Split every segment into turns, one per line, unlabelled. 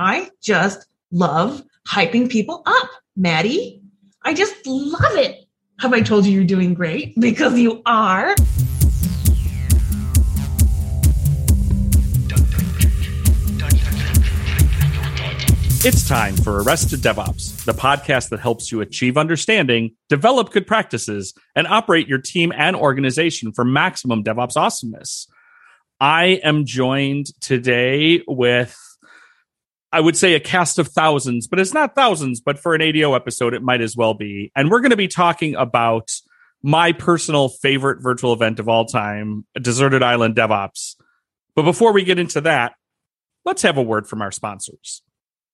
I just love hyping people up. Maddie, I just love it. Have I told you you're doing great? Because you are.
It's time for Arrested DevOps, the podcast that helps you achieve understanding, develop good practices, and operate your team and organization for maximum DevOps awesomeness. I am joined today with, I would say, a cast of thousands, but it's not thousands, but for an ADO episode, it might as well be. And we're going to be talking about my personal favorite virtual event of all time, Deserted Island DevOps. But before we get into that, let's have a word from our sponsors.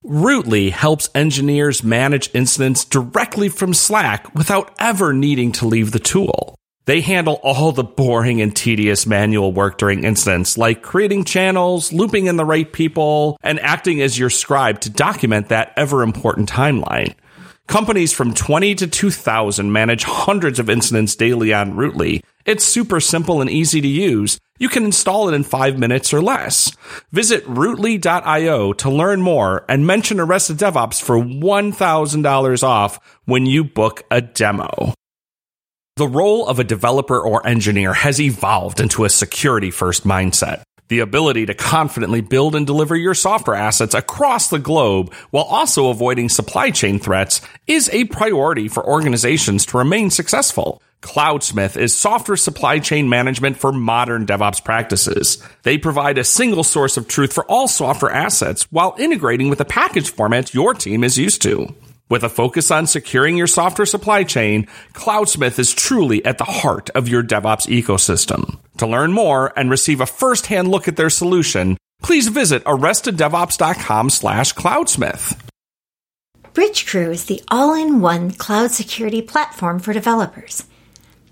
Rootly helps engineers manage incidents directly from Slack without ever needing to leave the tool. They handle all the boring and tedious manual work during incidents, like creating channels, looping in the right people, and acting as your scribe to document that ever important timeline. Companies from 20 to 2000 manage hundreds of incidents daily on Rootly. It's super simple and easy to use. You can install it in five minutes or less. Visit rootly.io to learn more and mention Arrested DevOps for $1,000 off when you book a demo. The role of a developer or engineer has evolved into a security first mindset. The ability to confidently build and deliver your software assets across the globe while also avoiding supply chain threats is a priority for organizations to remain successful. Cloudsmith is software supply chain management for modern DevOps practices. They provide a single source of truth for all software assets while integrating with the package format your team is used to. With a focus on securing your software supply chain, Cloudsmith is truly at the heart of your DevOps ecosystem. To learn more and receive a first-hand look at their solution, please visit arresteddevops.com slash cloudsmith.
Bridgecrew is the all-in-one cloud security platform for developers.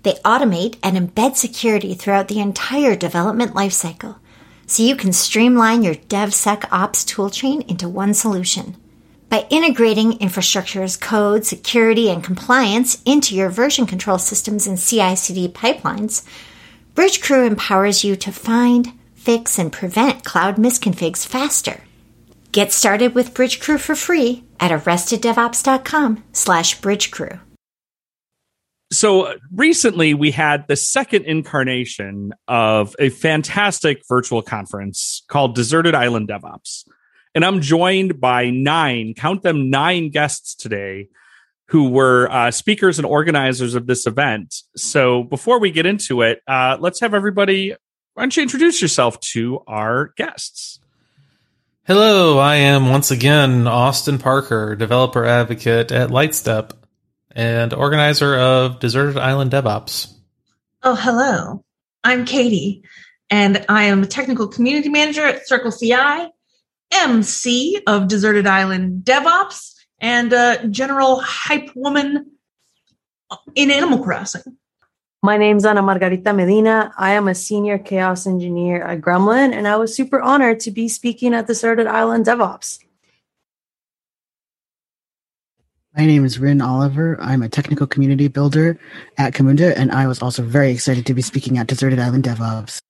They automate and embed security throughout the entire development lifecycle, so you can streamline your DevSecOps toolchain into one solution. By integrating infrastructure as code, security, and compliance into your version control systems and CI CD pipelines, Bridgecrew empowers you to find, fix, and prevent cloud misconfigs faster. Get started with Bridgecrew for free at arresteddevops.com slash bridgecrew.
So uh, recently we had the second incarnation of a fantastic virtual conference called Deserted Island DevOps. And I'm joined by nine, count them nine guests today who were uh, speakers and organizers of this event. So before we get into it, uh, let's have everybody, why don't you introduce yourself to our guests?
Hello, I am once again Austin Parker, developer advocate at Lightstep and organizer of Deserted Island DevOps.
Oh, hello. I'm Katie, and I am a technical community manager at Circle CI MC of Deserted Island DevOps and a general hype woman in Animal Crossing.
My name's Ana Margarita Medina. I am a senior chaos engineer at Gremlin, and I was super honored to be speaking at Deserted Island DevOps.
My name is Rin Oliver. I'm a technical community builder at Camunda, and I was also very excited to be speaking at Deserted Island DevOps.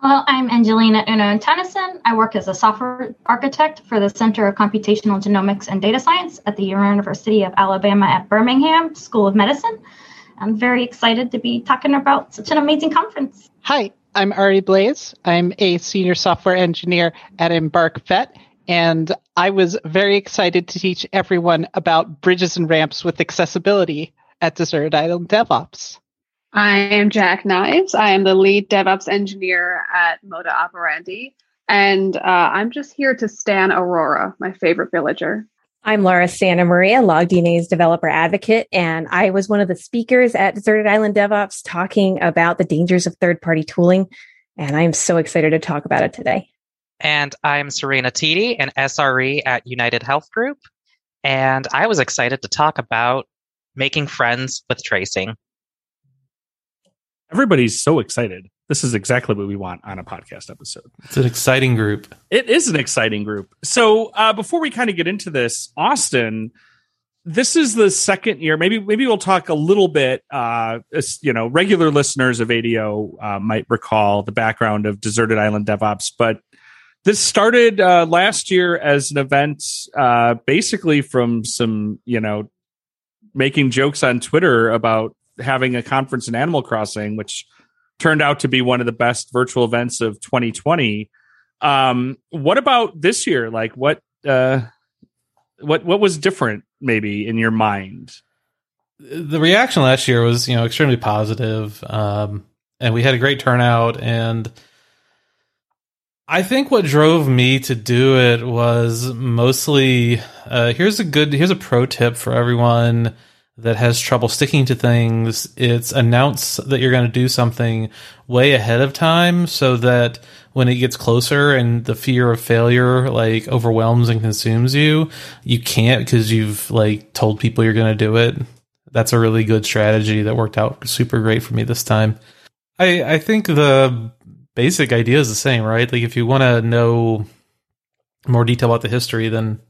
Hello, I'm Angelina Uno Tennyson. I work as a software architect for the Center of Computational Genomics and Data Science at the University of Alabama at Birmingham School of Medicine. I'm very excited to be talking about such an amazing conference.
Hi, I'm Ari Blaze. I'm a senior software engineer at Embark Vet, and I was very excited to teach everyone about bridges and ramps with accessibility at Desert Island DevOps.
I am Jack Knives. I am the lead DevOps engineer at Moda Operandi. And uh, I'm just here to stan Aurora, my favorite villager.
I'm Laura Santamaria, LogDNA's developer advocate, and I was one of the speakers at Deserted Island DevOps talking about the dangers of third party tooling. And I'm so excited to talk about it today.
And I'm Serena Teedy, an SRE at UnitedHealth Group. And I was excited to talk about making friends with tracing.
Everybody's so excited. This is exactly what we want on a podcast episode.
It's an exciting group.
It is an exciting group. So uh, before we kind of get into this, Austin, this is the second year. Maybe maybe we'll talk a little bit. Uh, as, you know, regular listeners of ADO uh, might recall the background of Deserted Island DevOps, but this started uh, last year as an event, uh, basically from some, you know, making jokes on Twitter about having a conference in Animal Crossing, which turned out to be one of the best virtual events of 2020. Um, what about this year? Like, what, uh, what, what was different, maybe in your mind?
The reaction last year was, you know, extremely positive, um, and we had a great turnout and I think what drove me to do it was mostly uh, here's a good here's a pro tip for everyone that has trouble sticking to things. It's announce that you're going to do something way ahead of time so that when it gets closer and the fear of failure like overwhelms and consumes you, you can't because you've like told people you're going to do it. That's a really good strategy that worked out super great for me this time. I I think the basic idea is the same, right? Like if you want to know more detail about the history, then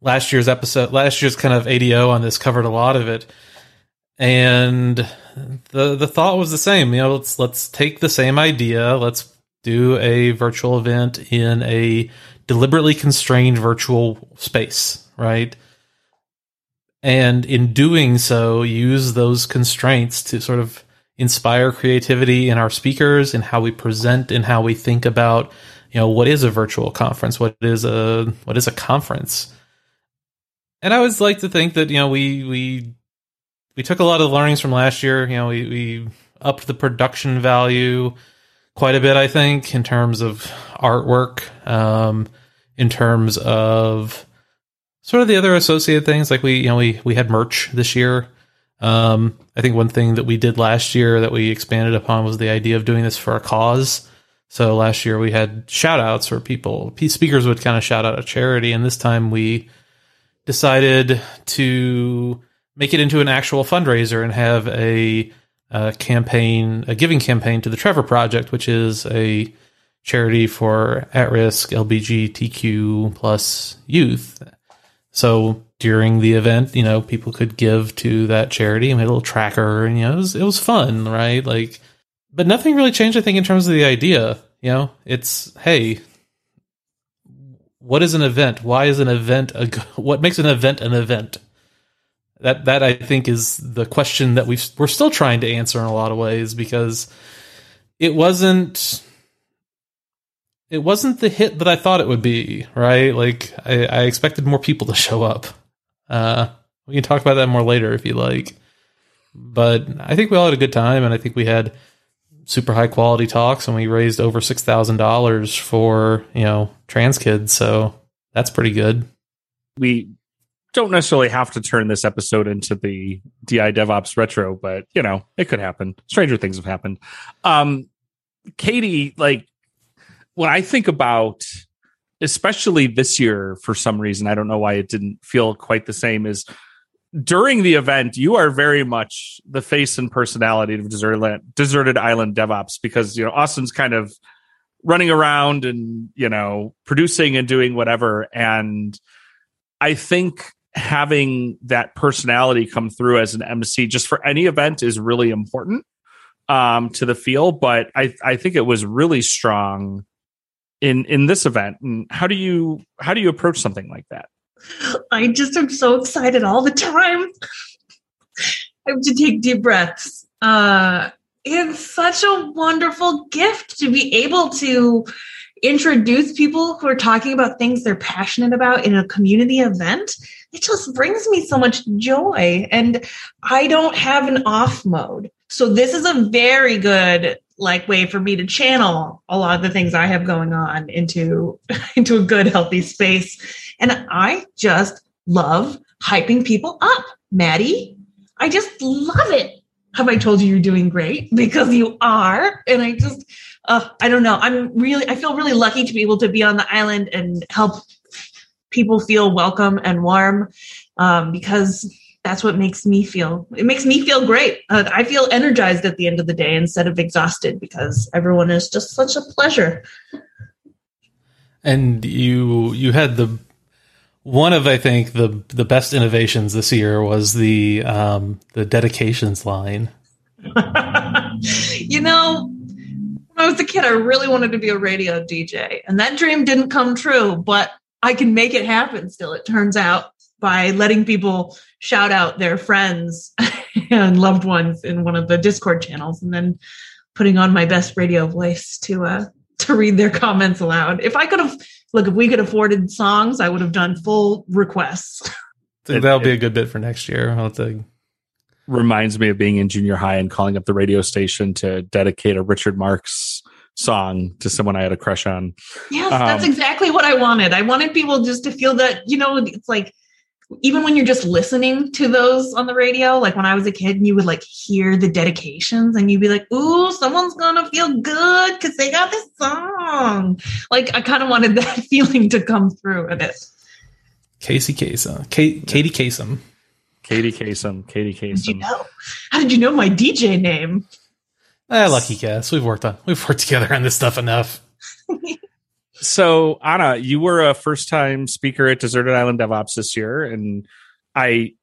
last year's episode, last year's kind of ADO on this covered a lot of it. And the the thought was the same. You know, let's let's take the same idea. Let's do a virtual event in a deliberately constrained virtual space, right? And in doing so, use those constraints to sort of inspire creativity in our speakers and how we present and how we think about you know what is a virtual conference what is a what is a conference and i always like to think that you know we we we took a lot of learnings from last year you know we we upped the production value quite a bit i think in terms of artwork um in terms of sort of the other associated things like we you know we we had merch this year um, I think one thing that we did last year that we expanded upon was the idea of doing this for a cause. So last year we had shout outs where people, speakers would kind of shout out a charity. And this time we decided to make it into an actual fundraiser and have a, a campaign, a giving campaign to the Trevor Project, which is a charity for at risk LGBTQ plus youth. So during the event, you know, people could give to that charity and made a little tracker and, you know, it was, it was fun, right? Like, but nothing really changed, I think, in terms of the idea. You know, it's, hey, what is an event? Why is an event a, what makes an event an event? That, that I think is the question that we we're still trying to answer in a lot of ways because it wasn't, it wasn't the hit that I thought it would be, right? Like I, I expected more people to show up. Uh, we can talk about that more later if you like. But I think we all had a good time, and I think we had super high quality talks, and we raised over six thousand dollars for you know trans kids. So that's pretty good.
We don't necessarily have to turn this episode into the DI DevOps retro, but you know it could happen. Stranger things have happened. Um, Katie, like when I think about especially this year for some reason i don't know why it didn't feel quite the same as during the event you are very much the face and personality of deserted, deserted island devops because you know austin's kind of running around and you know producing and doing whatever. And i think having that personality come through as an mc just for any event is really important um to the feel. But i i think it was really strong in in this event. And how do you how do you approach something like that
i just am so excited all the time. I have to take deep breaths. Uh it's such a wonderful gift to be able to introduce people who are talking about things they're passionate about in a community event. It just brings me so much joy and i don't have an off mode. So this is a very good like way for me to channel a lot of the things I have going on into into a good healthy space. And I just love hyping people up. Maddie, I just love it. Have I told you you're doing great? Because you are. And I just uh, I don't know. I'm really I feel really lucky to be able to be on the island and help people feel welcome and warm um, because that's what makes me feel it makes me feel great uh, i feel energized at the end of the day instead of exhausted because everyone is just such a pleasure
and you you had the one of i think the the best innovations this year was the um the dedications line
you know When I was a kid, I really wanted to be a radio DJ, and that dream didn't come true, but I can make it happen still, it turns out, by letting people shout out their friends and loved ones in one of the Discord channels and then putting on my best radio voice to uh to read their comments aloud. If I could have look, if we could afforded songs, I would have done full requests.
think that'll be a good bit for next year. I'll have to
reminds me of being in junior high and calling up the radio station to dedicate a Richard Marx song to someone I had a crush on.
Yes, that's
Um,
exactly what I wanted. I wanted people just to feel that, you know, it's like even when you're just listening to those on the radio, like when I was a kid and you would like hear the dedications and you'd be like, ooh, someone's gonna feel good because they got this song. Like I kind of wanted that feeling to come through in it.
Casey Kasem, Kate, Katie Kasem.
Katie Kasem, Katie
How did you know? How did you know my DJ name?
Eh, lucky guess. We've worked on we've worked together on this stuff enough.
So, Anna, you were a first time speaker at Deserted Island DevOps this year, and I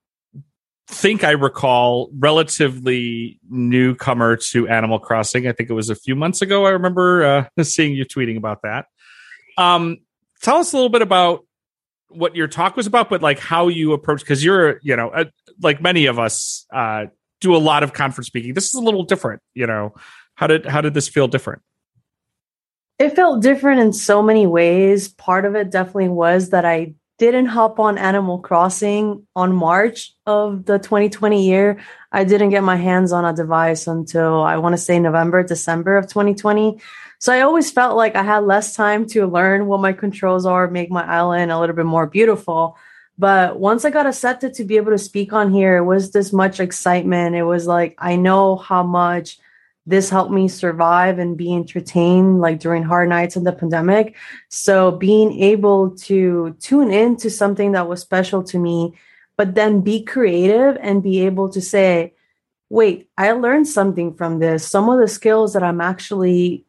think I recall relatively newcomer to Animal Crossing. I think it was a few months ago. I remember uh, seeing you tweeting about that. Um, tell us a little bit about what your talk was about, but like how you approach because you're, you know, uh, like many of us uh, do a lot of conference speaking. This is a little different. You know, how did how did this feel different?
It felt different in so many ways. Part of it definitely was that I didn't hop on Animal Crossing on March of the 2020 year. I didn't get my hands on a device until I want to say November, December of 2020. So I always felt like I had less time to learn what my controls are, make my island a little bit more beautiful. But once I got accepted to be able to speak on here, it was this much excitement. It was like, I know how much this helped me survive and be entertained like during hard nights in the pandemic. So being able to tune into something that was special to me, but then be creative and be able to say, wait, I learned something from this. Some of the skills that I'm actually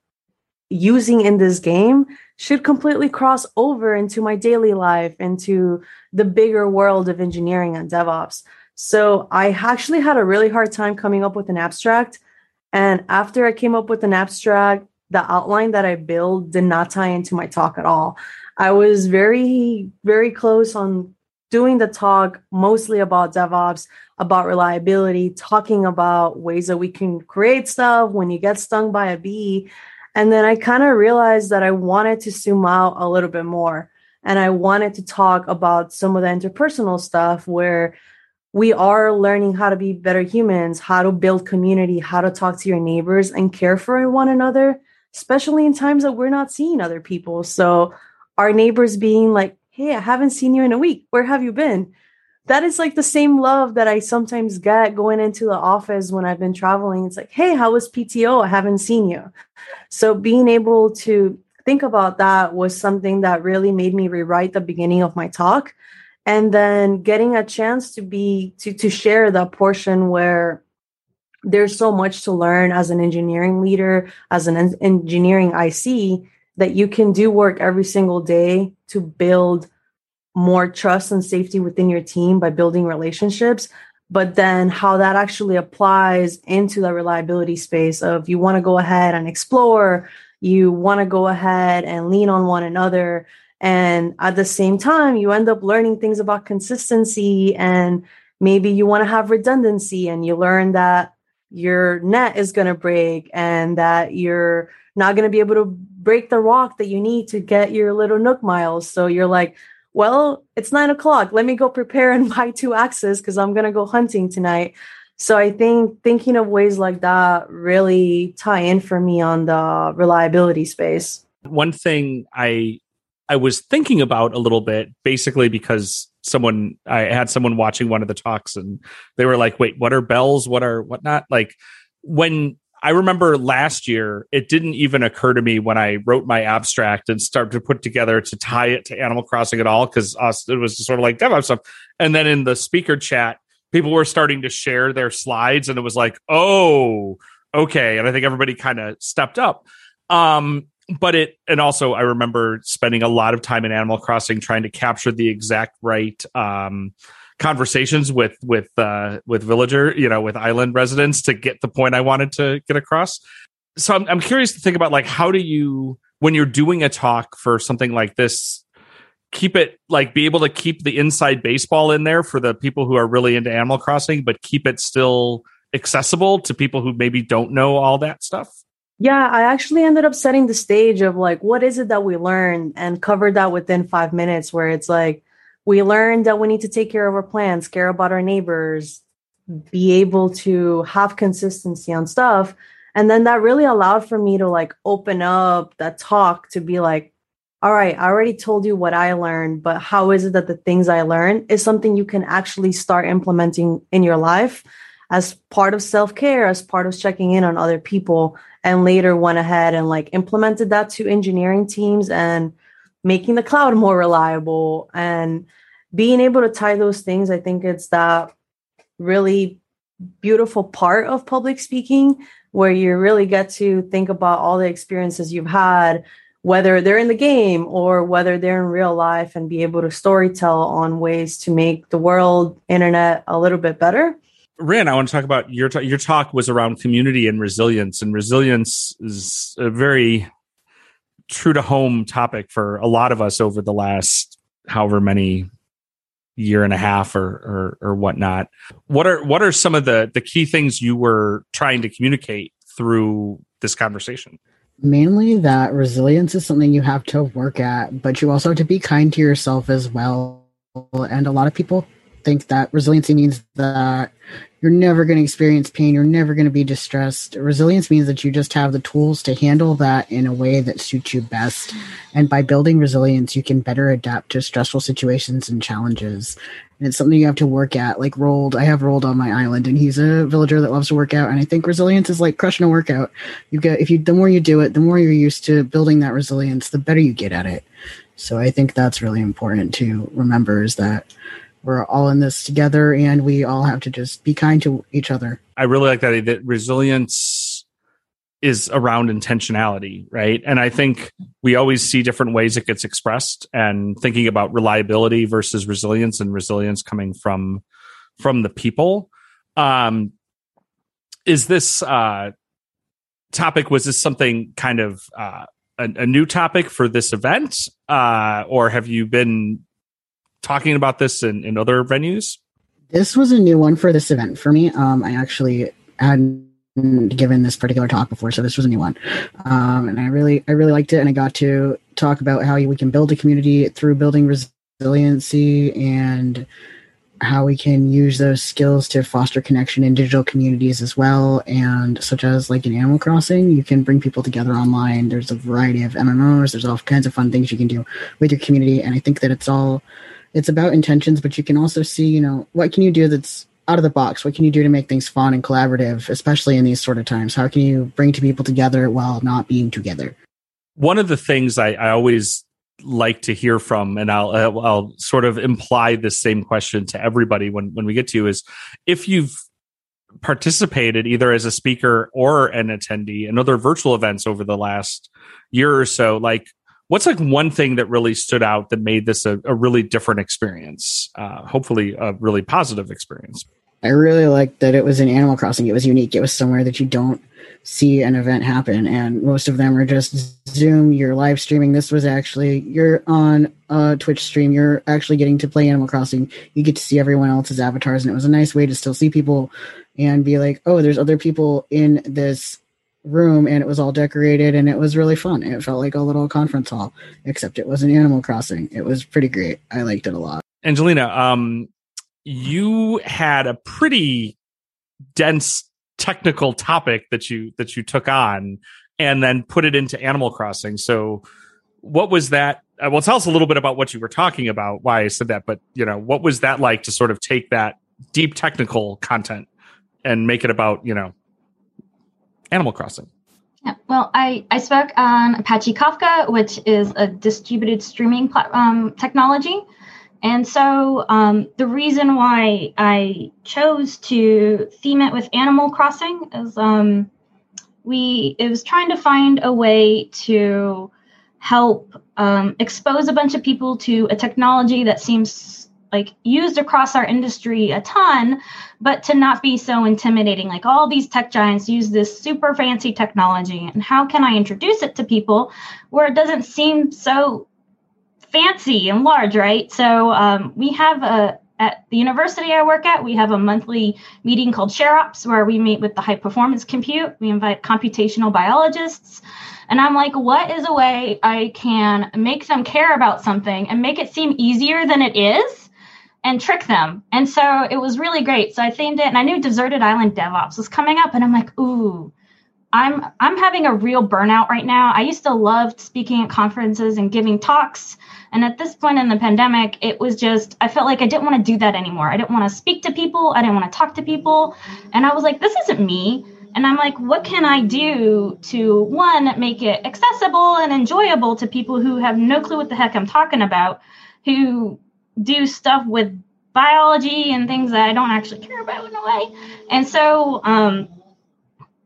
using in this game should completely cross over into my daily life, into the bigger world of engineering and DevOps. So I actually had a really hard time coming up with an abstract. And after I came up with an abstract, the outline that I built did not tie into my talk at all. I was very, very close on doing the talk mostly about DevOps, about reliability, talking about ways that we can create stuff when you get stung by a bee. And then I kind of realized that I wanted to zoom out a little bit more. And I wanted to talk about some of the interpersonal stuff where we are learning how to be better humans, how to build community, how to talk to your neighbors and care for one another, especially in times that we're not seeing other people. So, our neighbors being like, Hey, I haven't seen you in a week. Where have you been? That is like the same love that I sometimes get going into the office when I've been traveling. It's like, Hey, how was PTO? I haven't seen you. So, being able to think about that was something that really made me rewrite the beginning of my talk and then getting a chance to be to to share that portion where there's so much to learn as an engineering leader as an en- engineering ic that you can do work every single day to build more trust and safety within your team by building relationships. But then how that actually applies into the reliability space of you want to go ahead and explore you want to go ahead and lean on one another and at the same time, you end up learning things about consistency and maybe you want to have redundancy and you learn that your net is going to break and that you're not going to be able to break the rock that you need to get your little nook miles. So you're like, well, it's nine o'clock. Let me go prepare and buy two axes because I'm going to go hunting tonight. So I think thinking of ways like that really tie in for me on the reliability space.
One thing I I was thinking about a little bit, basically because someone I had someone watching one of the talks and they were like, "Wait, what are bells? What are whatnot?" Like when I remember last year, it didn't even occur to me when I wrote my abstract and started to put together to tie it to Animal Crossing at all because us it was sort of like DevOps stuff. And then in the speaker chat, people were starting to share their slides, and it was like, "Oh, okay." And I think everybody kind of stepped up. Um, but it and also I remember spending a lot of time in Animal Crossing trying to capture the exact right um, conversations with with uh, with villager, you know, with island residents to get the point I wanted to get across. so I'm, I'm curious to think about like how do you when you're doing a talk for something like this keep it like be able to keep the inside baseball in there for the people who are really into animal crossing but keep it still accessible to people who maybe don't know all that stuff
yeah i actually ended up setting the stage of like what is it that we learned and covered that within five minutes where it's like we learned that we need to take care of our plants care about our neighbors be able to have consistency on stuff. And then that really allowed for me to like open up that talk to be like all right, I already told you what I learned, but how is it that the things I learned is something you can actually start implementing in your life as part of self care, as part of checking in on other people, and later went ahead and like implemented that to engineering teams and making the cloud more reliable and being able to tie those things. I think it's that really beautiful part of public speaking where you really get to think about all the experiences you've had whether they're in the game or whether they're in real life and be able to storytell on ways to make the world internet a little bit better
Rin, I want to talk about your t- your talk was around community and resilience, and resilience is a very true to home topic for a lot of us over the last however many year and a half or, or or whatnot. What are what are some of the the key things you were trying to communicate through this conversation?
mainly that resilience is something you have to work at, but you also have to be kind to yourself as well. And a lot of people think that resiliency means that you're never going to experience pain, you're never going to be distressed. Resilience means that you just have the tools to handle that in a way that suits you best. And by building resilience, you can better adapt to stressful situations and challenges and it's something you have to work at. Like Roald, I have Roald on my island, and he's a villager that loves to work out. And I think resilience is like crushing a workout. You get if you the more you do it, the more you're used to building that resilience, the better you get at it. So I think that's really important to remember is that we're all in this together, and we all have to just be kind to each other.
I really like that that resilience is around intentionality, right? And I think we always see different ways it gets expressed and thinking about reliability versus resilience and resilience coming from from the people. Um is this uh topic was this something kind of uh a, a new topic for this event uh or have you been talking about this in, in other venues?
This was a new one for this event for me. Um I actually hadn't given this particular talk before, so this was a new one, um, and I really, I really liked it, and I got to talk about how we can build a community through building resiliency and how we can use those skills to foster connection in digital communities as well, and such as like in Animal Crossing, you can bring people together online. There's a variety of MMOs. There's all kinds of fun things you can do with your community, and I think that it's all it's about intentions, but you can also see, you know, what can you do that's out of the box? What can you do to make things fun and collaborative especially in these sort of times? How can you bring two people together while not being together?
One of the things i, I always like to hear from and I'll, uh, I'll sort of imply the same question to everybody when when we get to you is if you've participated either as a speaker or an attendee in other virtual events over the last year or so like what's like one thing that really stood out that made this a, a really different experience uh, hopefully a really positive experience
I really liked that it was in Animal Crossing. It was unique. It was somewhere that you don't see an event happen, and most of them are just Zoom. You're live streaming. This was actually you're on a Twitch stream. You're actually getting to play Animal Crossing. You get to see everyone else's avatars, and it was a nice way to still see people and be like, oh, there's other people in this room, and it was all decorated, and it was really fun. It felt like a little conference hall, except it was an Animal Crossing. It was pretty great. I liked it a lot.
Angelina, um, you had a pretty dense technical topic that you that you took on and then put it into Animal Crossing. So what was that? Uh, well, tell us a little bit about what you were talking about, why I said that, but you know, what was that like to sort of take that deep technical content and make it about, you know, Animal Crossing?
Yeah, well, I, I spoke on Apache Kafka, which is a distributed streaming um, technology and so um, the reason why I chose to theme it with Animal Crossing is um, we it was trying to find a way to help um, expose a bunch of people to a technology that seems like used across our industry a ton, but to not be so intimidating. Like all these tech giants use this super fancy technology, and how can I introduce it to people where it doesn't seem so fancy and large, right? So um, we have a at the university I work at, we have a monthly meeting called ShareOps where we meet with the high performance compute. We invite computational biologists. And I'm like, what is a way I can make them care about something and make it seem easier than it is and trick them? And so it was really great. So I themed it and I knew Deserted Island DevOps was coming up and I'm like, ooh, I'm I'm having a real burnout right now. I used to love speaking at conferences and giving talks. And at this point in the pandemic, it was just I felt like I didn't want to do that anymore. I didn't want to speak to people, I didn't want to talk to people. And I was like, this isn't me. And I'm like, what can I do to one, make it accessible and enjoyable to people who have no clue what the heck I'm talking about, who do stuff with biology and things that I don't actually care about in a way. And so um,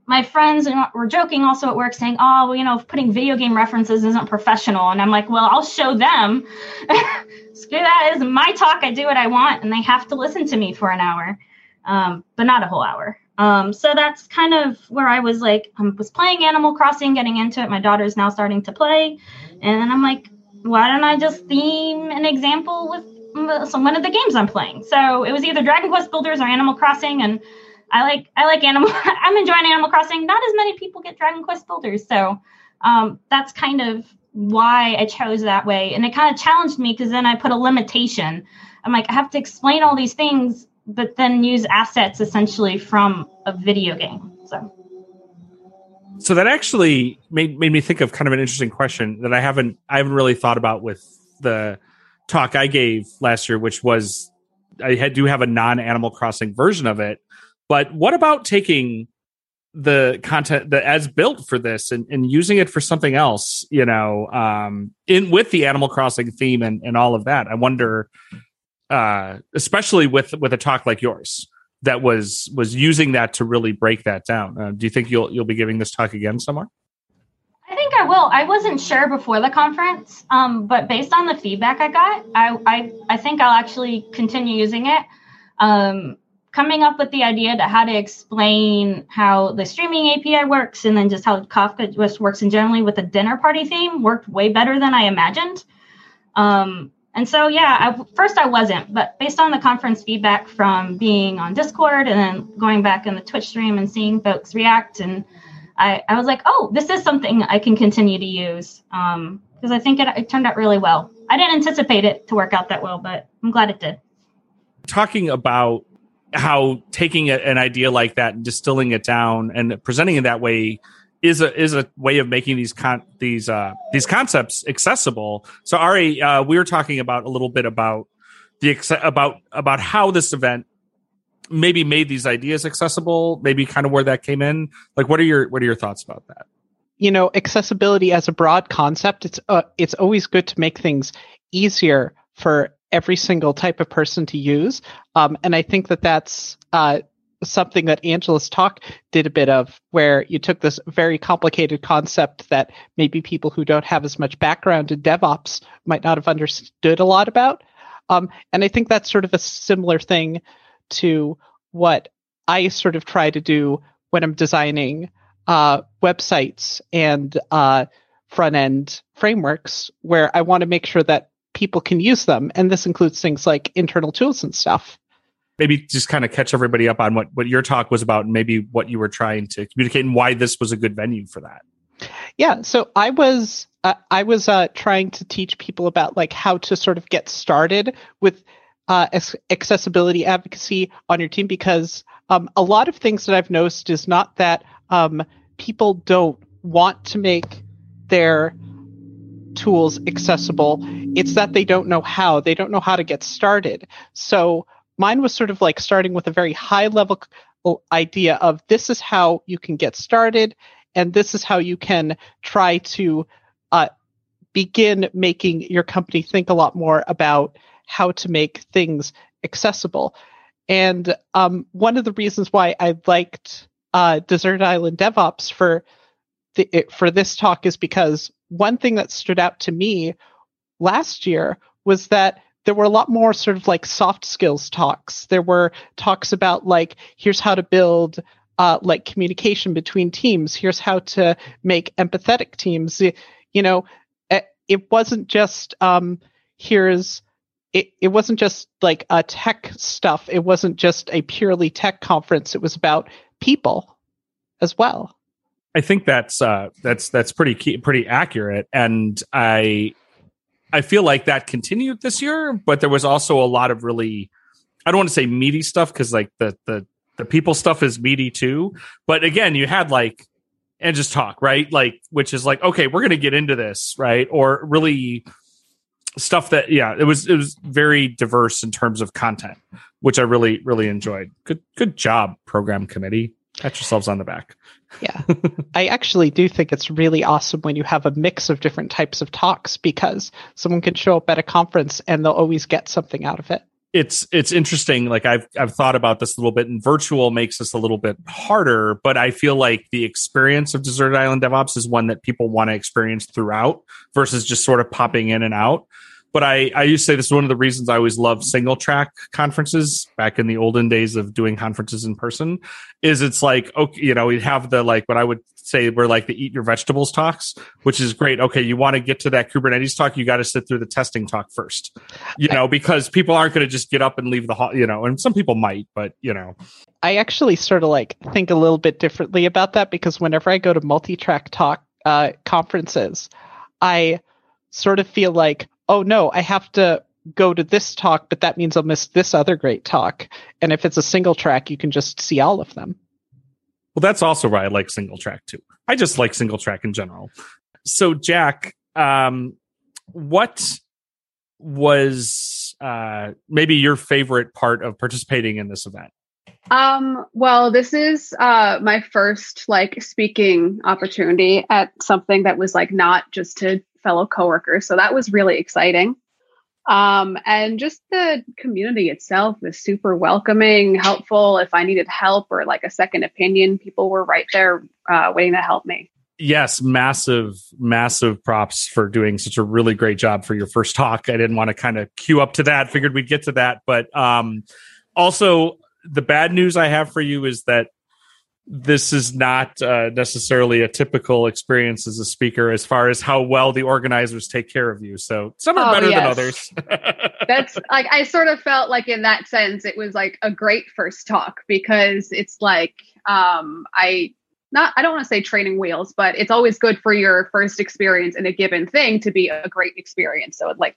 my friends were joking also at work saying, oh, well, you know, putting video game references isn't professional. And I'm like, well, I'll show them. Screw that is my talk. I do what I want, and they have to listen to me for an hour, um, but not a whole hour. Um, so that's kind of where I was like, I was playing Animal Crossing, getting into it. My daughter's now starting to play. And I'm like, why don't I just theme an example with one of the games I'm playing? So it was either Dragon Quest Builders or Animal Crossing. And I like I like Animal. I'm enjoying Animal Crossing. Not as many people get Dragon Quest Builders, so um, that's kind of why I chose that way. And it kind of challenged me because then I put a limitation. I'm like, I have to explain all these things, but then use assets essentially from a video game. So.
So that actually made made me think of kind of an interesting question that I haven't I haven't really thought about with the talk I gave last year, which was I had, do have a non Animal Crossing version of it, but what about taking the content that as built for this and, and using it for something else, you know, um, in with the Animal Crossing theme and, and all of that? I wonder, uh, especially with with a talk like yours that was was using that to really break that down. Uh, do you think you'll you'll be giving this talk again somewhere?
I think I will. I wasn't sure before the conference, um, but based on the feedback I got, I, I I think I'll actually continue using it. Um, coming up with the idea to how to explain how the streaming API works and then just how Kafka just works in generally with the dinner party theme worked way better than I imagined. Um, and so, yeah, I, first I wasn't, but based on the conference feedback from being on Discord and then going back in the Twitch stream and seeing folks react, and I, I was like, oh, this is something I can continue to use because um, I think it, it turned out really well. I didn't anticipate it to work out that well, but I'm glad it did.
Talking about how taking a, an idea like that and distilling it down and presenting it that way is a is a way of making these con- these uh, these concepts accessible. So Ari, uh, we were talking about a little bit about the about about how this event maybe made these ideas accessible. Maybe kind of where that came in. Like, what are your what are your thoughts about that?
You know, accessibility as a broad concept. It's uh, it's always good to make things easier for every single type of person to use. Um, and I think that that's uh, something that Angela's talk did a bit of, where you took this very complicated concept that maybe people who don't have as much background in DevOps might not have understood a lot about. Um, and I think that's sort of a similar thing to what I sort of try to do when I'm designing uh, websites and uh, front end frameworks, where I want to make sure that people can use them. And this includes things like internal tools and stuff.
Maybe just kind of catch everybody up on what, what your talk was about and maybe what you were trying to communicate and why this was a good venue for that.
Yeah, so I was uh, I was uh, trying to teach people about like how to sort of get started with uh, accessibility advocacy on your team because um, a lot of things that I've noticed is not that um, people don't want to make their tools accessible. It's that they don't know how. They don't know how to get started. So mine was sort of like starting with a very high level idea of this is how you can get started and this is how you can try to uh, begin making your company think a lot more about how to make things accessible. And um, one of the reasons why I liked uh, Desert Island DevOps for the, for this talk is because one thing that stood out to me last year was that there were a lot more sort of like soft skills talks. There were talks about like here's how to build uh, like communication between teams. Here's how to make empathetic teams. You know, eh, it wasn't just um, here's it, it wasn't just like a tech stuff. It wasn't just a purely tech conference. It was about people as well.
I think that's uh, that's that's pretty key, pretty accurate, and I I feel like that continued this year. But there was also a lot of really I don't want to say meaty stuff because like the the the people stuff is meaty too. But again, you had like and just talk right, like which is like okay, we're gonna get into this right, or really stuff that yeah it was it was very diverse in terms of content which i really really enjoyed. Good good job program committee. Pat yourselves on the back.
Yeah. I actually do think it's really awesome when you have a mix of different types of talks because someone can show up at a conference and they'll always get something out of it
it's it's interesting like i've i've thought about this a little bit and virtual makes this a little bit harder but i feel like the experience of deserted island devops is one that people want to experience throughout versus just sort of popping in and out but I, I used to say this is one of the reasons I always loved single track conferences back in the olden days of doing conferences in person. Is it's like okay, you know, we'd have the like what I would say we're like the eat your vegetables talks, which is great. Okay, you want to get to that Kubernetes talk, you got to sit through the testing talk first, you know, because people aren't going to just get up and leave the hall, you know, and some people might, but you know.
I actually sort of like think a little bit differently about that because whenever I go to multi track talk uh, conferences, I sort of feel like oh no, I have to go to this talk, but that means I'll miss this other great talk. And if it's a single track, you can just see all of them.
Well, that's also why I like single track too. I just like single track in general. So, Jack, um, what was uh, maybe your favorite part of participating in this event?
Um, well, this is uh my first like speaking opportunity at something that was like not just to fellow coworkers. So that was really exciting. Um, and just the community itself was super welcoming, helpful. If I needed help or like a second opinion, people were right there uh, waiting to help me.
Yes, massive, massive props for doing such a really great job for your first talk. I didn't want to kind of queue up to that, figured we'd get to that. But um, also, the bad news I have for you is that this is not uh, necessarily a typical experience as a speaker as far as how well the organizers take care of you. So some are oh, better yes. than others.
That's like I sort of felt like in that sense it was like a great first talk because it's like um I not I don't want to say training wheels, but it's always good for your first experience in a given thing to be a great experience. So it like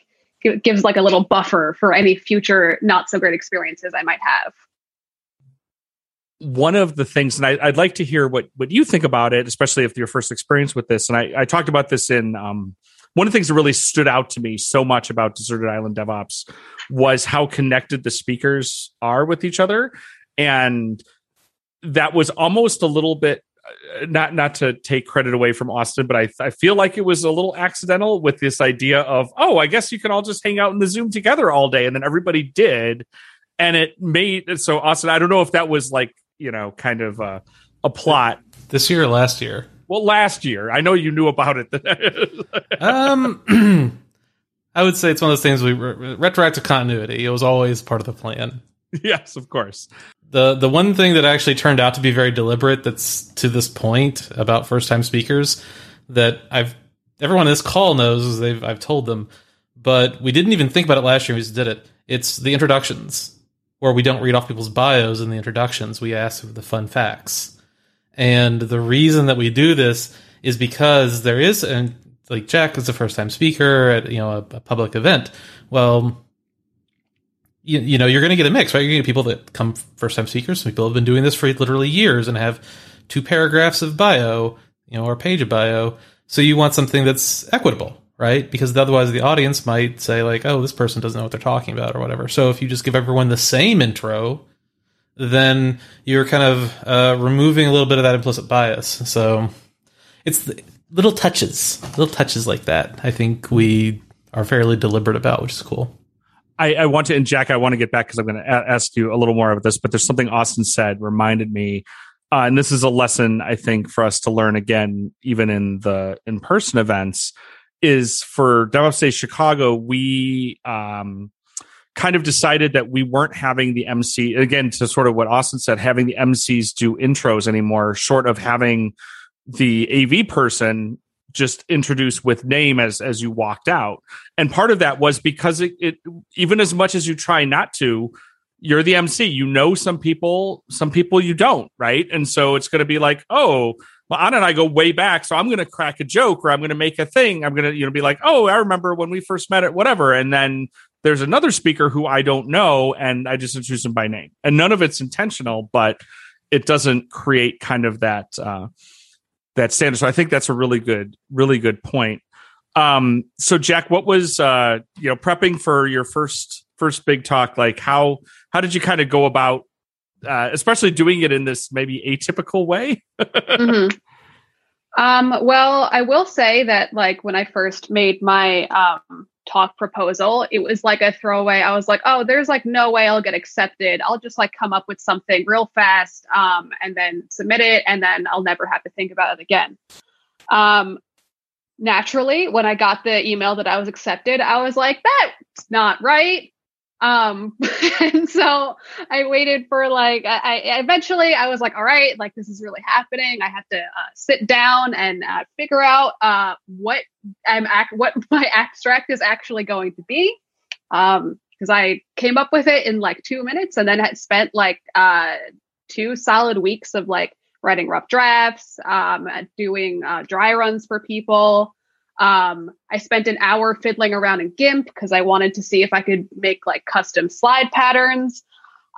gives like a little buffer for any future not so great experiences I might have
one of the things, and I, would like to hear what what you think about it, especially if your first experience with this. And I, I talked about this in um, one of the things that really stood out to me so much about Deserted Island DevOps was how connected the speakers are with each other, and that was almost a little bit uh, not not to take credit away from Austin, but I I feel like it was a little accidental with this idea of oh I guess you can all just hang out in the Zoom together all day, and then everybody did, and it made so Austin. I don't know if that was like you know, kind of uh, a plot.
This year or last year?
Well, last year. I know you knew about it.
um, I would say it's one of those things we retroactive continuity. It was always part of the plan.
Yes, of course.
The the one thing that actually turned out to be very deliberate that's to this point about first time speakers that I've everyone in this call knows they've I've told them, but we didn't even think about it last year. We just did it. It's the introductions where we don't read off people's bios in the introductions. We ask for the fun facts. And the reason that we do this is because there is, and like Jack is a first time speaker at, you know, a, a public event. Well, you, you know, you're going to get a mix, right? You're going to get people that come first time speakers. Some people have been doing this for literally years and have two paragraphs of bio, you know, or a page of bio. So you want something that's equitable, right? Because otherwise the audience might say like, "Oh, this person doesn't know what they're talking about" or whatever. So if you just give everyone the same intro, then you're kind of uh, removing a little bit of that implicit bias. So it's little touches, little touches like that. I think we are fairly deliberate about, which is cool.
I, I want to, and Jack, I want to get back because I'm going to a- ask you a little more about this. But there's something Austin said reminded me uh, and this is a lesson I think for us to learn again, even in the in person events, is for DevOps Day Chicago, we um, kind of decided that we weren't having the MC again to sort of what Austin said, having the MCs do intros anymore, short of having the AV person just introduce with name as as you walked out. And part of that was because it, it even as much as you try not to, you're the MC. You know some people, some people you don't, right? And so it's going to be like, oh, well, Anna and I go way back, so I'm going to crack a joke or I'm going to make a thing. I'm going to, you know, be like, oh, I remember when we first met at whatever, and then there's another speaker who I don't know, and I just introduce him by name, and none of it's intentional, but it doesn't create kind of that uh, that standard. So I think that's a really good, really good point. Um, so Jack, what was uh, you know prepping for your first first big talk? Like how how did you kind of go about uh, especially doing it in this maybe atypical way?
mm-hmm. um, well, I will say that like when I first made my um, talk proposal, it was like a throwaway. I was like, oh, there's like no way I'll get accepted. I'll just like come up with something real fast um, and then submit it, and then I'll never have to think about it again. Um, naturally, when I got the email that I was accepted, I was like, that's not right. Um, and so I waited for like, I, I, eventually I was like, all right, like this is really happening. I have to uh, sit down and uh, figure out uh, what I'm act, what my abstract is actually going to be. Um, because I came up with it in like two minutes and then had spent like uh, two solid weeks of like writing rough drafts, um, doing uh, dry runs for people. Um, I spent an hour fiddling around in GIMP because I wanted to see if I could make like custom slide patterns.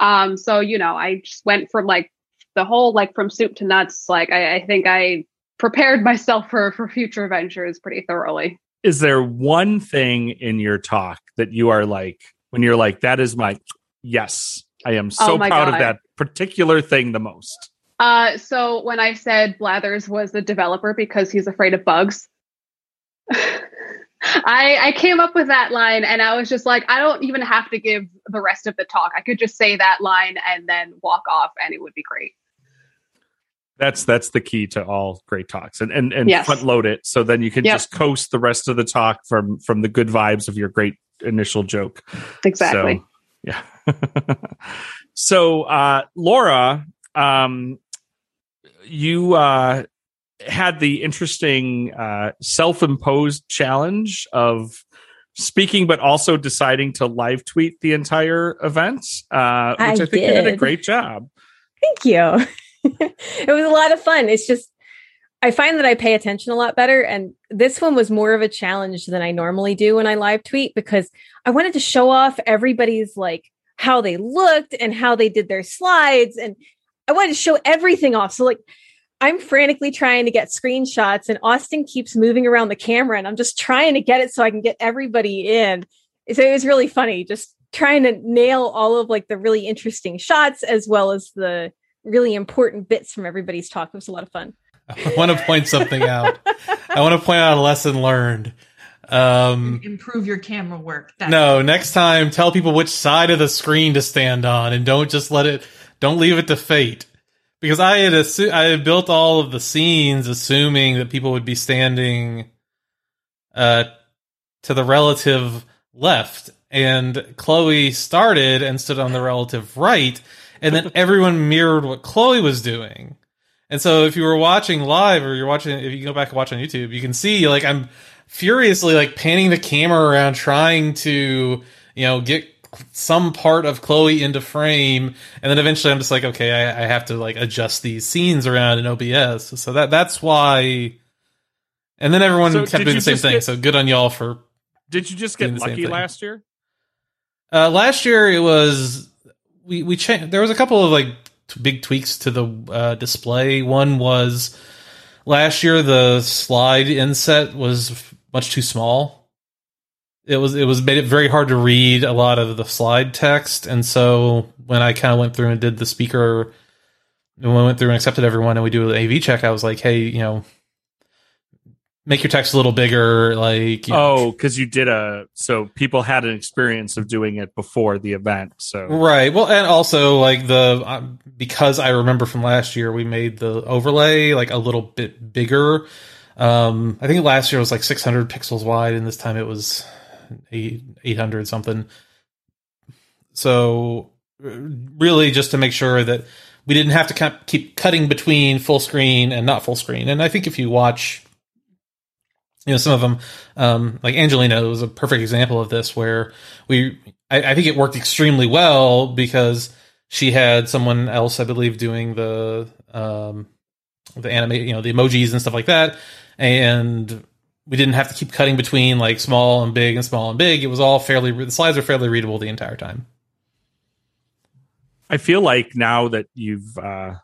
Um, so you know, I just went from like the whole like from soup to nuts. Like I, I think I prepared myself for for future ventures pretty thoroughly.
Is there one thing in your talk that you are like when you're like that is my yes, I am so oh proud God. of that particular thing the most?
Uh, so when I said Blathers was the developer because he's afraid of bugs, I, I came up with that line and I was just like, I don't even have to give the rest of the talk. I could just say that line and then walk off and it would be great.
That's that's the key to all great talks and and, and yes. front load it so then you can yep. just coast the rest of the talk from from the good vibes of your great initial joke.
Exactly.
So, yeah. so uh Laura, um you uh had the interesting uh, self-imposed challenge of speaking, but also deciding to live tweet the entire event, uh, which I, I think did. you did a great job.
Thank you. it was a lot of fun. It's just I find that I pay attention a lot better. And this one was more of a challenge than I normally do when I live tweet because I wanted to show off everybody's like how they looked and how they did their slides. And I wanted to show everything off. So like I'm frantically trying to get screenshots, and Austin keeps moving around the camera, and I'm just trying to get it so I can get everybody in. So it was really funny, just trying to nail all of like the really interesting shots as well as the really important bits from everybody's talk. It was a lot of fun.
I want to point something out. I want to point out a lesson learned. Um,
Improve your camera work.
That's no, next time tell people which side of the screen to stand on, and don't just let it. Don't leave it to fate because I had assu- I had built all of the scenes assuming that people would be standing uh to the relative left and Chloe started and stood on the relative right and then everyone mirrored what Chloe was doing. And so if you were watching live or you're watching if you go back and watch on YouTube, you can see like I'm furiously like panning the camera around trying to, you know, get some part of Chloe into frame, and then eventually I'm just like, okay, I, I, have to like adjust these scenes around in OBS. So that that's why. And then everyone so kept doing the same thing. Get, so good on y'all for.
Did you just get lucky last year?
Uh, last year it was we we changed. There was a couple of like t- big tweaks to the uh, display. One was last year the slide inset was much too small it was it was made it very hard to read a lot of the slide text, and so when I kind of went through and did the speaker, when I went through and accepted everyone, and we do an AV check, I was like, hey, you know, make your text a little bigger, like
oh, because you did a so people had an experience of doing it before the event, so
right. Well, and also like the uh, because I remember from last year, we made the overlay like a little bit bigger. Um, I think last year was like 600 pixels wide, and this time it was eight eight hundred something. so really just to make sure that we didn't have to keep cutting between full screen and not full screen. And I think if you watch, you know, some of them, um, like Angelina was a perfect example of this, where we, I, I think it worked extremely well because she had someone else, I believe, doing the, um, the animate, you know, the emojis and stuff like that, and we didn't have to keep cutting between like small and big and small and big. It was all fairly, the slides are fairly readable the entire time.
I feel like now that you've uh,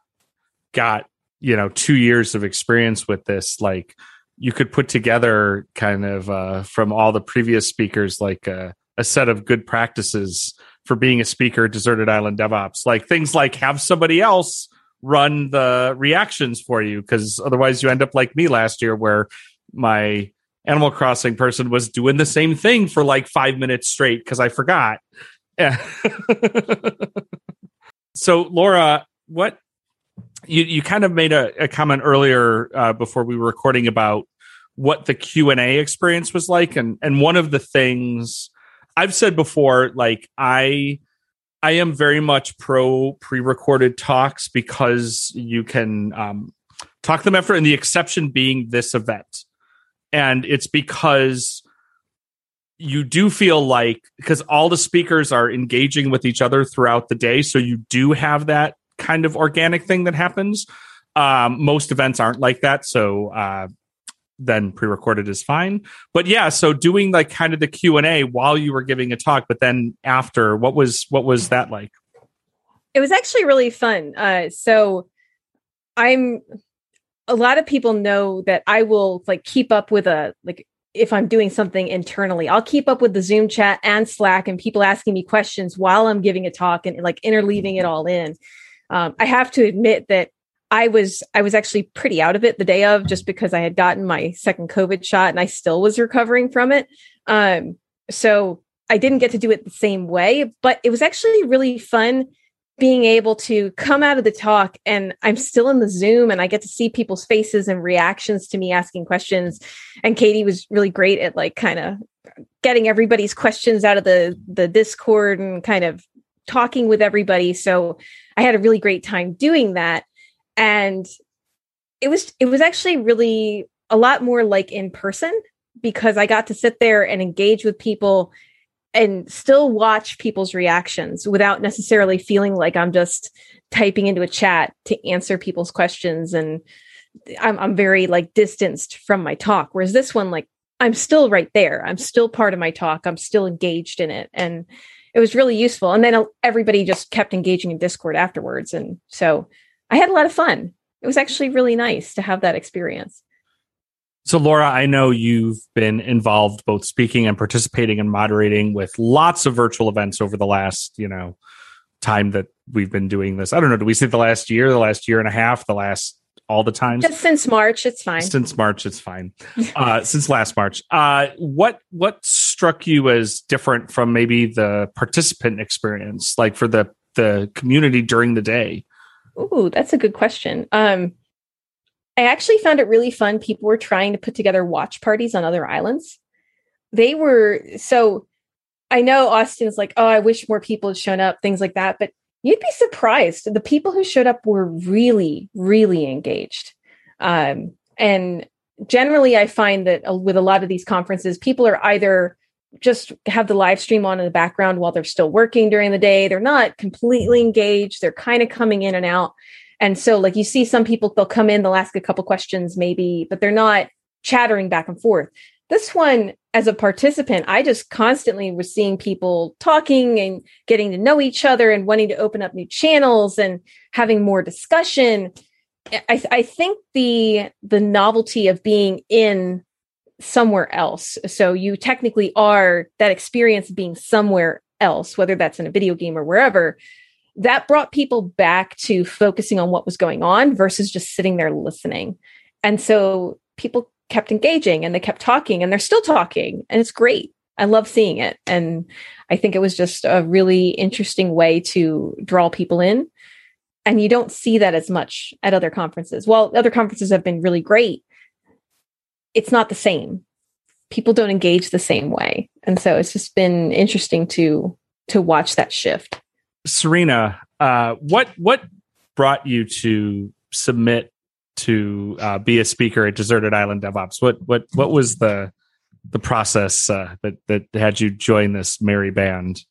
got you know two years of experience with this, like you could put together kind of uh, from all the previous speakers like a, a set of good practices for being a speaker at Deserted Island DevOps, like things like have somebody else run the reactions for you because otherwise you end up like me last year where my Animal Crossing person was doing the same thing for like five minutes straight because I forgot. So Laura, what you you kind of made a, a comment earlier uh, before we were recording about what the Q and A experience was like, and and one of the things I've said before, like I I am very much pro pre-recorded talks because you can um, talk them after, and the exception being this event, and it's because you do feel like because all the speakers are engaging with each other throughout the day so you do have that kind of organic thing that happens. Um, most events aren't like that so uh, then pre-recorded is fine. But yeah so doing like kind of the q&a while you were giving a talk but then after what was what was that like?
It was actually really fun. Uh, so i'm a lot of people know that i will like keep up with a like if I'm doing something internally. I'll keep up with the Zoom chat and Slack and people asking me questions while I'm giving a talk and like interleaving it all in. Um, I have to admit that I was I was actually pretty out of it the day of just because I had gotten my second COVID shot and I still was recovering from it. Um, so I didn't get to do it the same way, but it was actually really fun being able to come out of the talk and I'm still in the Zoom and I get to see people's faces and reactions to me asking questions. And Katy was really great at like kind of getting everybody's questions out of the the Discord and kind of talking with everybody. So I had a really great time doing that. And it was it was actually really a lot more like in person because I got to sit there and engage with people and still watch people's reactions without necessarily feeling like I'm just typing into a chat to answer people's questions. And I'm I'm very like distanced from my talk whereas this one like I'm still right there. I'm still part of my talk. I'm still engaged in it. And it was really useful. And then uh, everybody just kept engaging in discord afterwards. And so I had a lot of fun. It was actually really nice to have that experience
so, Laura, I know you've been involved both speaking and participating and moderating with lots of virtual events over the last, you know, time that we've been doing this. I don't know. Do we say the last year, the last year and a half, the last all the times?
Just since March, it's fine.
Since March, it's fine. uh, since last March, uh, what what struck you as different from maybe the participant experience, like for the the community during the day?
Ooh, that's a good question. Um, I actually found it really fun. People were trying to put together watch parties on other islands. They were so I know Austin's like, oh, I wish more people had shown up, things like that. But you'd be surprised. The people who showed up were really, really engaged. Um, and generally, I find that uh, with a lot of these conferences, people are either just have the live stream on in the background while they're still working during the day. They're not completely engaged. They're kind of coming in and out. And so, like, you see some people, they'll come in, they'll ask a couple questions, maybe, but they're not chattering back and forth. This one, as a participant, I just constantly was seeing people talking and getting to know each other and wanting to open up new channels and having more discussion. I, I think the the novelty of being in somewhere else. So you technically are that experience being somewhere else, whether that's in a video game or wherever, that brought people back to focusing on what was going on versus just sitting there listening. And so people kept engaging and they kept talking and they're still talking and it's great. I love seeing it. And I think it was just a really interesting way to draw people in. And you don't see that as much at other conferences. While other conferences have been really great, it's not the same. People don't engage the same way. And so it's just been interesting to to watch that shift.
Serena, uh, what what brought you to submit to uh, be a speaker at Deserted Island DevOps? What what what was the the process uh, that that had you join this merry band?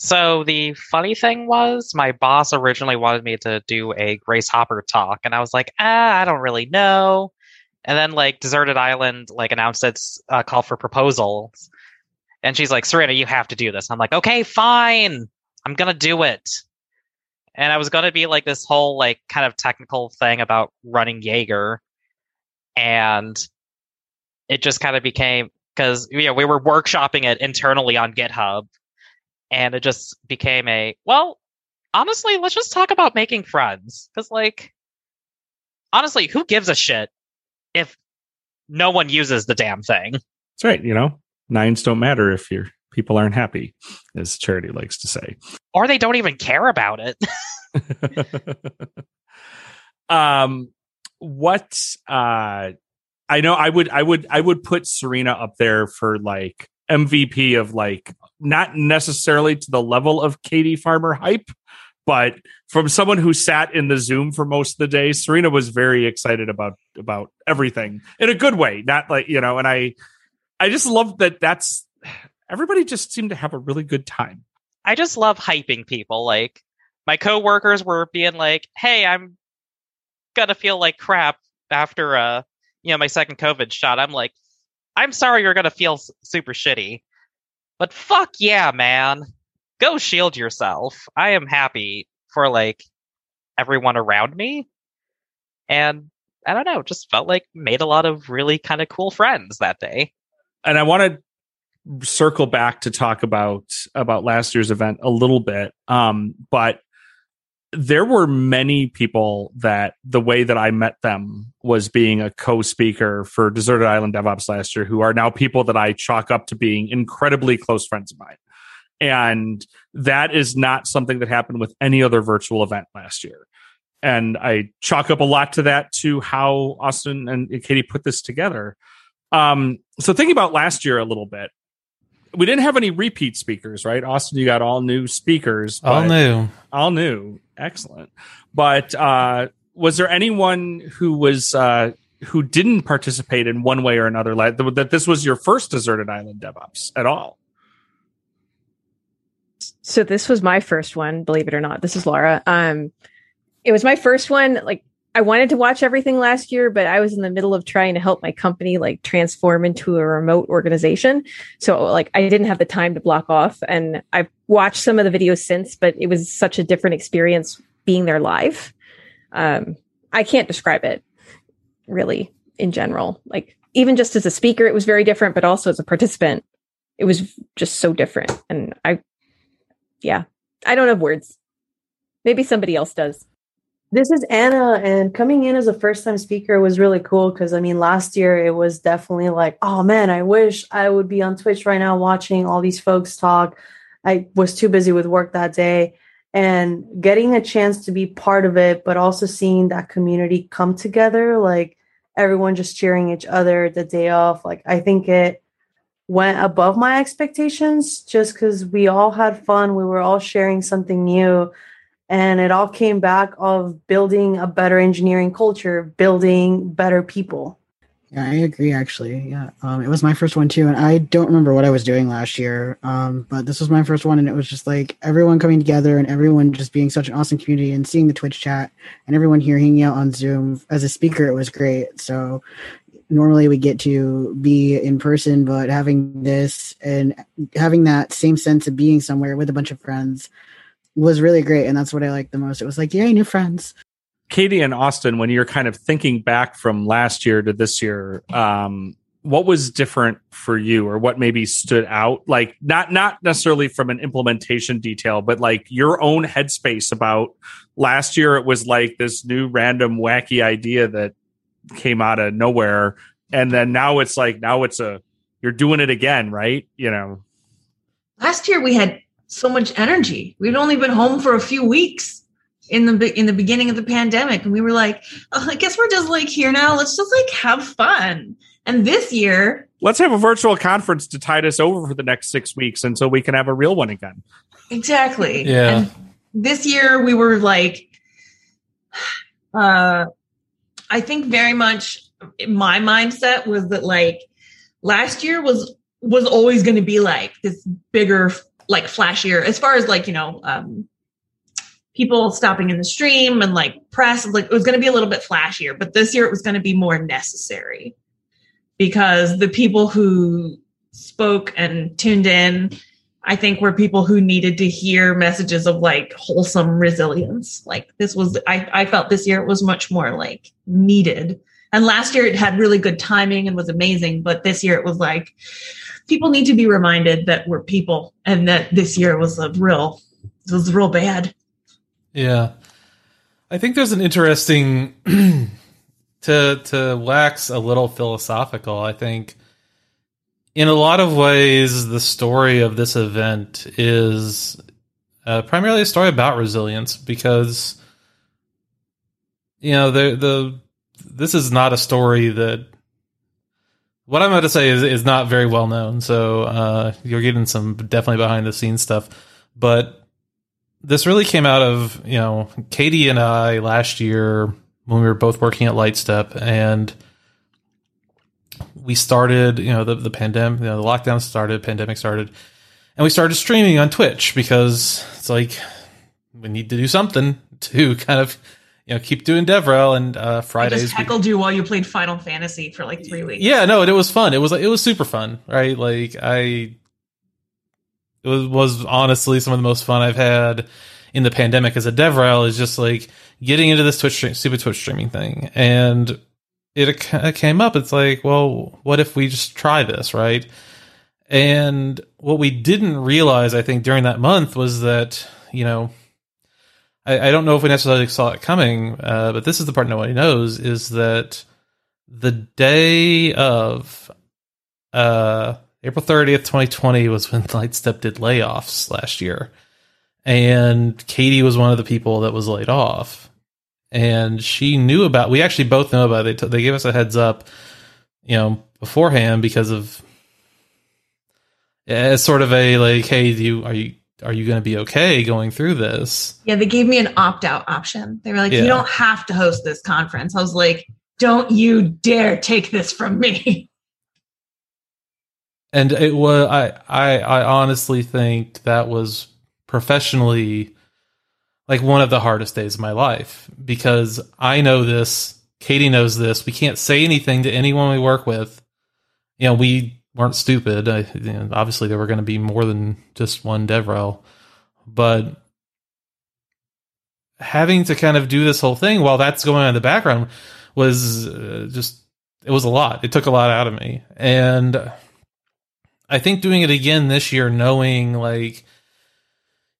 So the funny thing was, my boss originally wanted me to do a Grace Hopper talk, and I was like, ah, I don't really know. And then like Deserted Island like announced its uh, call for proposals, and she's like, Serena, you have to do this. I'm like, okay, fine, I'm gonna do it. And I was gonna be like this whole like kind of technical thing about running Jaeger, and it just kind of became because you know we were workshopping it internally on GitHub. And it just became a well honestly let's just talk about making friends. Because like honestly who gives a shit if no one uses the damn thing?
That's right you know? Nines don't matter if your people aren't happy as charity likes to say
or they don't even care about it
um what uh i know i would i would i would put serena up there for like mvp of like not necessarily to the level of Katy Farmer hype, but from someone who sat in the Zoom for most of the day, Serena was very excited about about everything in a good way. Not like you know, and I I just love that. That's everybody just seemed to have a really good time.
I just love hyping people. Like my coworkers were being like, "Hey, I'm gonna feel like crap after uh you know my second COVID shot." I'm like, "I'm sorry, you're gonna feel super shitty." But fuck yeah, man. Go shield yourself. I am happy for like everyone around me. And I don't know, just felt like made a lot of really kind of cool friends that day.
And I want to circle back to talk about about last year's event a little bit. Um, but there were many people that the way that I met them was being a co-speaker for Deserted Island DevOps last year, who are now people that I chalk up to being incredibly close friends of mine. And that is not something that happened with any other virtual event last year. And I chalk up a lot to that to how Austin and Katy put this together. Um, so thinking about last year a little bit, we didn't have any repeat speakers, right? Austin, you got all new speakers.
All new.
All new. Excellent. But uh, was there anyone who was uh, who didn't participate in one way or another? Like that, this was your first deserted island DevOps at all.
So this was my first one, believe it or not. This is Laura. Um, it was my first one. Like I wanted to watch everything last year, but I was in the middle of trying to help my company like transform into a remote organization. So like I didn't have the time to block off and I've watched some of the videos since, but it was such a different experience being there live. Um, I can't describe it really in general. Like even just as a speaker, it was very different, but also as a participant, it was just so different. And I, yeah, I don't have words. Maybe somebody else does.
This is Anna, and coming in as a first time speaker was really cool because I mean, last year it was definitely like, oh man, I wish I would be on Twitch right now watching all these folks talk. I was too busy with work that day. And getting a chance to be part of it, but also seeing that community come together, like everyone just cheering each other the day off, like I think it went above my expectations just because we all had fun. We were all sharing something new and it all came back of building a better engineering culture building better people.
Yeah i agree actually. Yeah um, it was my first one too and i don't remember what i was doing last year um, but this was my first one and it was just like everyone coming together and everyone just being such an awesome community and seeing the twitch chat and everyone here hanging out on zoom as a speaker it was great. So normally we get to be in person but having this and having that same sense of being somewhere with a bunch of friends was really great, and that's what I liked the most. It was like, yay, new friends.
Katy and Austin, when you're kind of thinking back from last year to this year, um, what was different for you, or what maybe stood out? Like not not necessarily from an implementation detail, but like your own headspace about last year. It was like this new random wacky idea that came out of nowhere, and then now it's like now it's a you're doing it again, right? You know.
Last year we had so much energy. We'd only been home for a few weeks in the in the beginning of the pandemic, and we were like, oh, I guess we're just like here now. Let's just like have fun. And this year,
Let's have a virtual conference to tide us over for the next six weeks until we can have a real one again.
Exactly.
Yeah.
And this year we were like, uh, I think very much my mindset was that like last year was was always going to be like this bigger, like flashier, as far as like you know, um, people stopping in the stream and like press. Like it was going to be a little bit flashier, but this year it was going to be more necessary because the people who spoke and tuned in I think were people who needed to hear messages of like wholesome resilience. Like this was, I, I felt this year it was much more like needed. And last year it had really good timing and was amazing. But this year it was like people need to be reminded that we're people and that this year was a real, was real bad.
Yeah. I think there's an interesting to to wax a little philosophical. I think in a lot of ways, the story of this event is uh, primarily a story about resilience because you know the the this is not a story that what I'm about to say is is not very well known. So uh, you're getting some definitely behind the scenes stuff, but this really came out of you know Katy and I last year when we were both working at Lightstep and we started, you know, the, the pandemic, you know, the lockdown started, pandemic started, and we started streaming on Twitch because it's like we need to do something to kind of, you know, keep doing DevRel and uh,
I
Fridays.
just
we-
heckled you while you played Final Fantasy for like three weeks.
yeah, no, it was fun. It was like it was super fun, right? Like I, it was was honestly some of the most fun I've had in the pandemic as a DevRel is just like getting into this Twitch stream, stupid Twitch streaming thing, and it ca- came up. It's like, well, what if we just try this, right? And what we didn't realize, I think, during that month was that you know. I, I don't know if we necessarily saw it coming, uh, but this is the part nobody knows: is that the day of uh, April 30th, 2020 was when Lightstep did layoffs last year. And Katy was one of the people that was laid off. And she knew about, we actually both know about it. They, t- they gave us a heads up, you know, beforehand because of, as sort of a like, hey, do you, are you, are you going to be okay going through this?
Yeah, they gave me an opt out option. They were like,
Yeah.
you don't have to host this conference. I was like, don't you dare take this from me.
and it was I, I i honestly think that was professionally like one of the hardest days of my life because i know this katy knows this we can't say anything to anyone we work with you know we weren't stupid I, you know, obviously there were going to be more than just one devrel but having to kind of do this whole thing while that's going on in the background was uh, just it was a lot it took a lot out of me and I think doing it again this year, knowing like,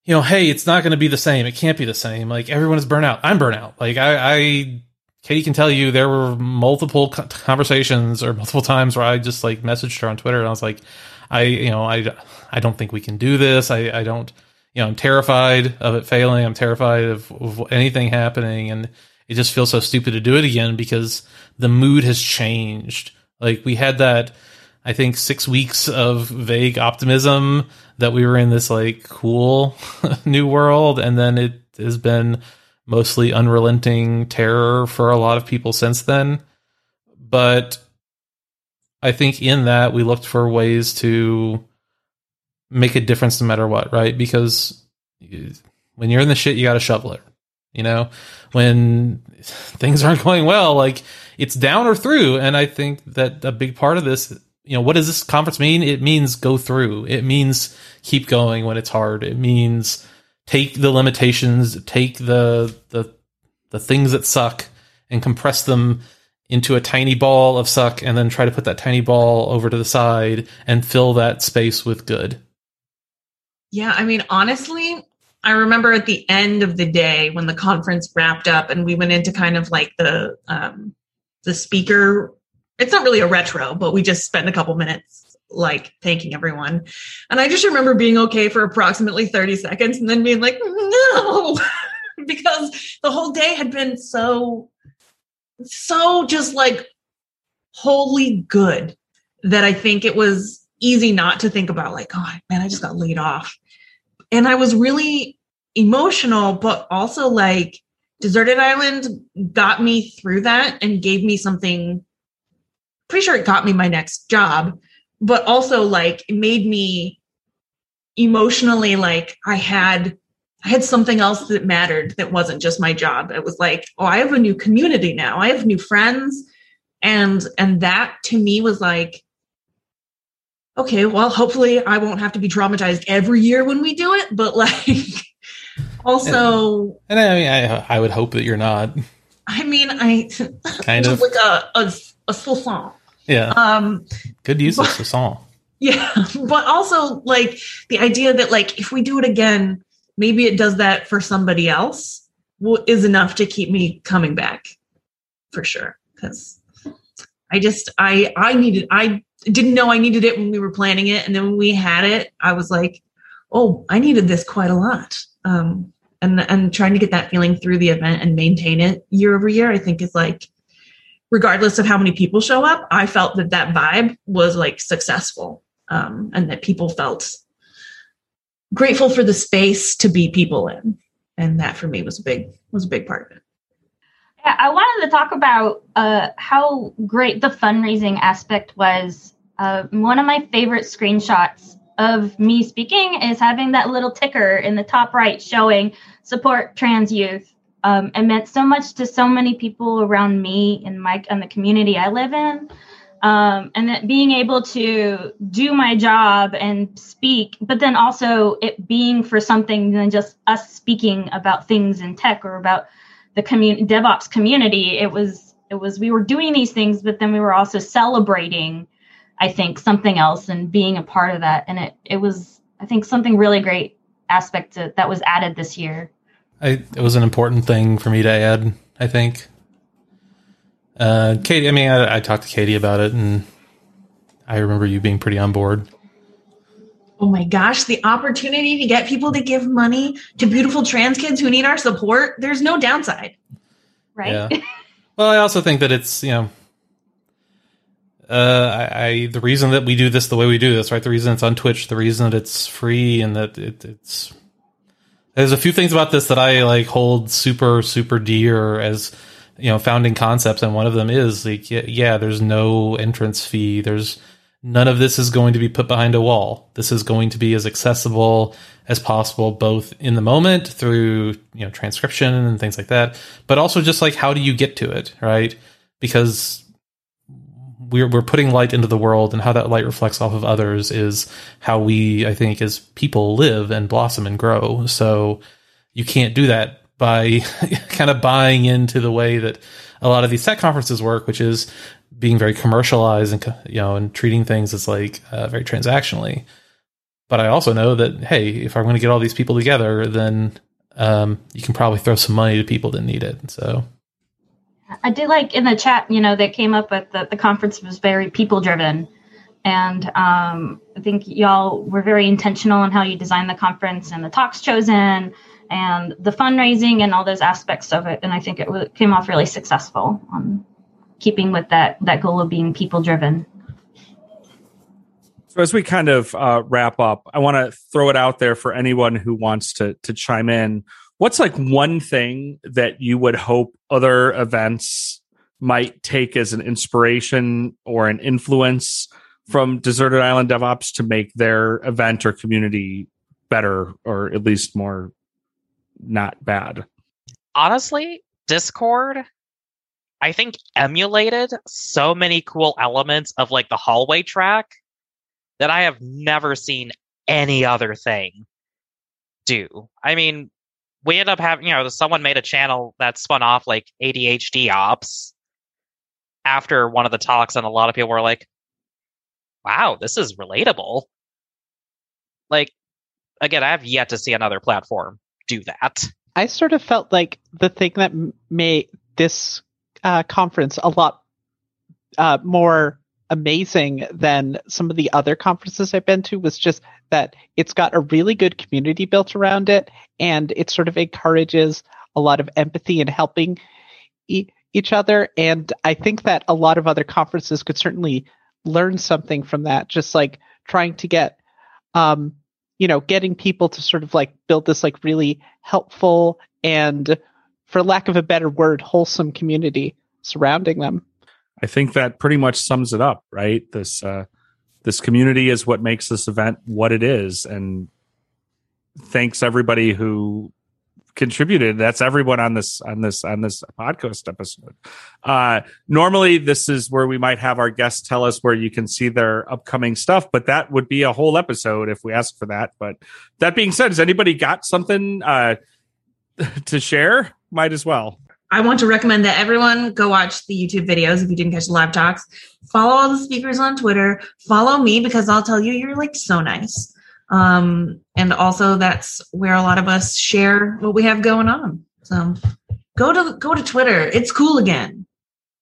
you know, hey, it's not going to be the same. It can't be the same. Like everyone is burnt out. I'm burnt out. Like I, I, Katy can tell you there were multiple conversations or multiple times where I just like messaged her on Twitter and I was like, I, you know, I, I don't think we can do this. I, I don't, you know, I'm terrified of it failing. I'm terrified of, of anything happening. And it just feels so stupid to do it again because the mood has changed. Like we had that, I think six weeks of vague optimism that we were in this like cool new world, and then it has been mostly unrelenting terror for a lot of people since then. But I think in that we looked for ways to make a difference no matter what, right? Because when you're in the shit, you got to shovel it. You know, when things aren't going well, like it's down or through. And I think that a big part of this, you know, what does this conference mean? It means go through. It means keep going when it's hard. It means take the limitations, take the the the things that suck and compress them into a tiny ball of suck and then try to put that tiny ball over to the side and fill that space with good.
Yeah, I mean, honestly, I remember at the end of the day when the conference wrapped up and we went into kind of like the um the speaker it's not really a retro, but we just spent a couple minutes like thanking everyone. And I just remember being okay for approximately 30 seconds and then being like, no, because the whole day had been so, so just like wholly good. that I think it was easy not to think about like, oh man, I just got laid off. And I was really emotional, but also like Deserted Island got me through that and gave me something pretty sure it got me my next job, but also like it made me emotionally like I had I had something else that mattered that wasn't just my job. It was like, oh, I have a new community now. I have new friends. And and that to me was like, okay, well, hopefully I won't have to be traumatized every year when we do it, but like also
And I mean, I, I would hope that you're not.
I mean, I
Kind of.
like a a, a song.
Yeah.
Um,
Good use of the song.
yeah, but also like the idea that like if we do it again, maybe it does that for somebody else will, is enough to keep me coming back for sure. Because I just I I needed I didn't know I needed it when we were planning it, and then when we had it, I was like, oh, I needed this quite a lot. Um, and and trying to get that feeling through the event and maintain it year over year, I think is like regardless of how many people show up, I felt that that vibe was like successful um, and that people felt grateful for the space to be people in. And that for me was a big was a big part of it.
Yeah, I wanted to talk about uh, how great the fundraising aspect was. Uh, one of my favorite screenshots of me speaking is having that little ticker in the top right showing support trans youth. Um, it meant so much to so many people around me and my and the community I live in. Um, and that being able to do my job and speak, but then also it being for something than just us speaking about things in tech or about the community DevOps community. It was it was we were doing these things, but then we were also celebrating, I think, something else and being a part of that. And it it was I think something really great aspect to, that was added this year.
I, it was an important thing for me to add. I think. Uh, Katy, I mean, I, I talked to Katy about it, and I remember you being pretty on board.
Oh my gosh, the opportunity to get people to give money to beautiful trans kids who need our support, there's no downside.
Right?
Yeah. Well, I also think that it's you know, uh, I, I the reason that we do this the way we do this, right? The reason it's on Twitch, the reason that it's free, and that it, it's there's a few things about this that I like hold super super dear as you know founding concepts, and one of them is like yeah, there's no entrance fee, there's none of this is going to be put behind a wall. This is going to be as accessible as possible, both in the moment through you know transcription and things like that, but also just like how do you get to it, right? Because we're we're putting light into the world, and how that light reflects off of others is how we, I think, as people live and blossom and grow. So you can't do that by kind of buying into the way that a lot of these tech conferences work, which is being very commercialized and you know and treating things as like uh, very transactionally. But I also know that hey, if I'm going to get all these people together, then um, you can probably throw some money to people that need it. So
I did like in the chat, you know, that came up at the, the conference was very people driven. And um, I think y'all were very intentional in how you designed the conference and the talks chosen and the fundraising and all those aspects of it. And I think it came off really successful on keeping with that, that goal of being people driven.
So as we kind of uh, wrap up, I want to throw it out there for anyone who wants to to chime in. What's like one thing that you would hope other events might take as an inspiration or an influence from Deserted Island DevOps to make their event or community better or at least more not bad?
Honestly, Discord, I think emulated so many cool elements of like the hallway track that I have never seen any other thing do. I mean, we end up having, you know, someone made a channel that spun off like ADHD ops after one of the talks, and a lot of people were like, wow, this is relatable. Like, again, I have yet to see another platform do that.
I sort of felt like the thing that made this uh, conference a lot uh, more amazing than some of the other conferences I've been to was just that it's got a really good community built around it and it sort of encourages a lot of empathy and helping e- each other. And I think that a lot of other conferences could certainly learn something from that. Just like trying to get, um, you know, getting people to sort of like build this like really helpful and, for lack of a better word, wholesome community surrounding them.
I think that pretty much sums it up, right? This uh, this community is what makes this event what it is, and thanks everybody who contributed. That's everyone on this on this on this podcast episode. Uh, normally, this is where we might have our guests tell us where you can see their upcoming stuff, but that would be a whole episode if we ask for that. But that being said, has anybody got something uh, to share? Might as well.
I want to recommend that everyone go watch the YouTube videos if you didn't catch the live talks. Follow all the speakers on Twitter. Follow me because I'll tell you you're like so nice. Um, and also that's where a lot of us share what we have going on. So go to go to Twitter. It's cool again.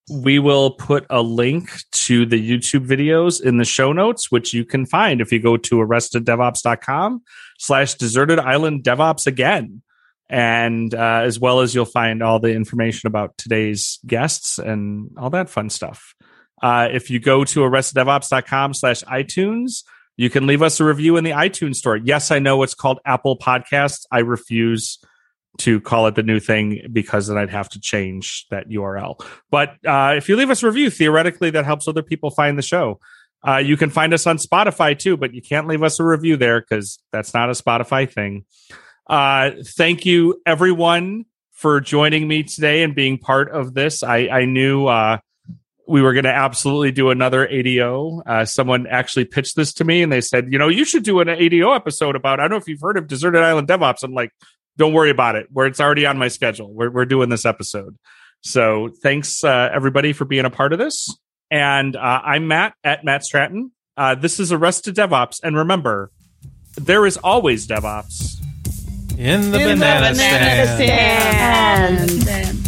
We will put a link to the YouTube videos in the show notes, which you can find if you go to arresteddevops.com slash deserted island DevOps again and uh, as well as you'll find all the information about today's guests and all that fun stuff. Uh, if you go to arresteddevops.com slash iTunes, you can leave us a review in the iTunes store. Yes, I know it's called Apple Podcasts. I refuse to call it the new thing because then I'd have to change that URL. But uh, if you leave us a review, theoretically, that helps other people find the show. Uh, you can find us on Spotify too, but you can't leave us a review there because that's not a Spotify thing. Uh, thank you, everyone, for joining me today and being part of this. I, I knew uh, we were going to absolutely do another ADO. Uh, someone actually pitched this to me and they said, you know, you should do an ADO episode about, I don't know if you've heard of Deserted Island DevOps. I'm like, don't worry about it. Where it's already on my schedule. We're, we're doing this episode. So thanks, uh, everybody, for being a part of this. And uh, I'm Matt at Matt Stratton. Uh, this is Arrested DevOps. And remember, there is always DevOps
in the
In the
banana,
banana
stand.
stand.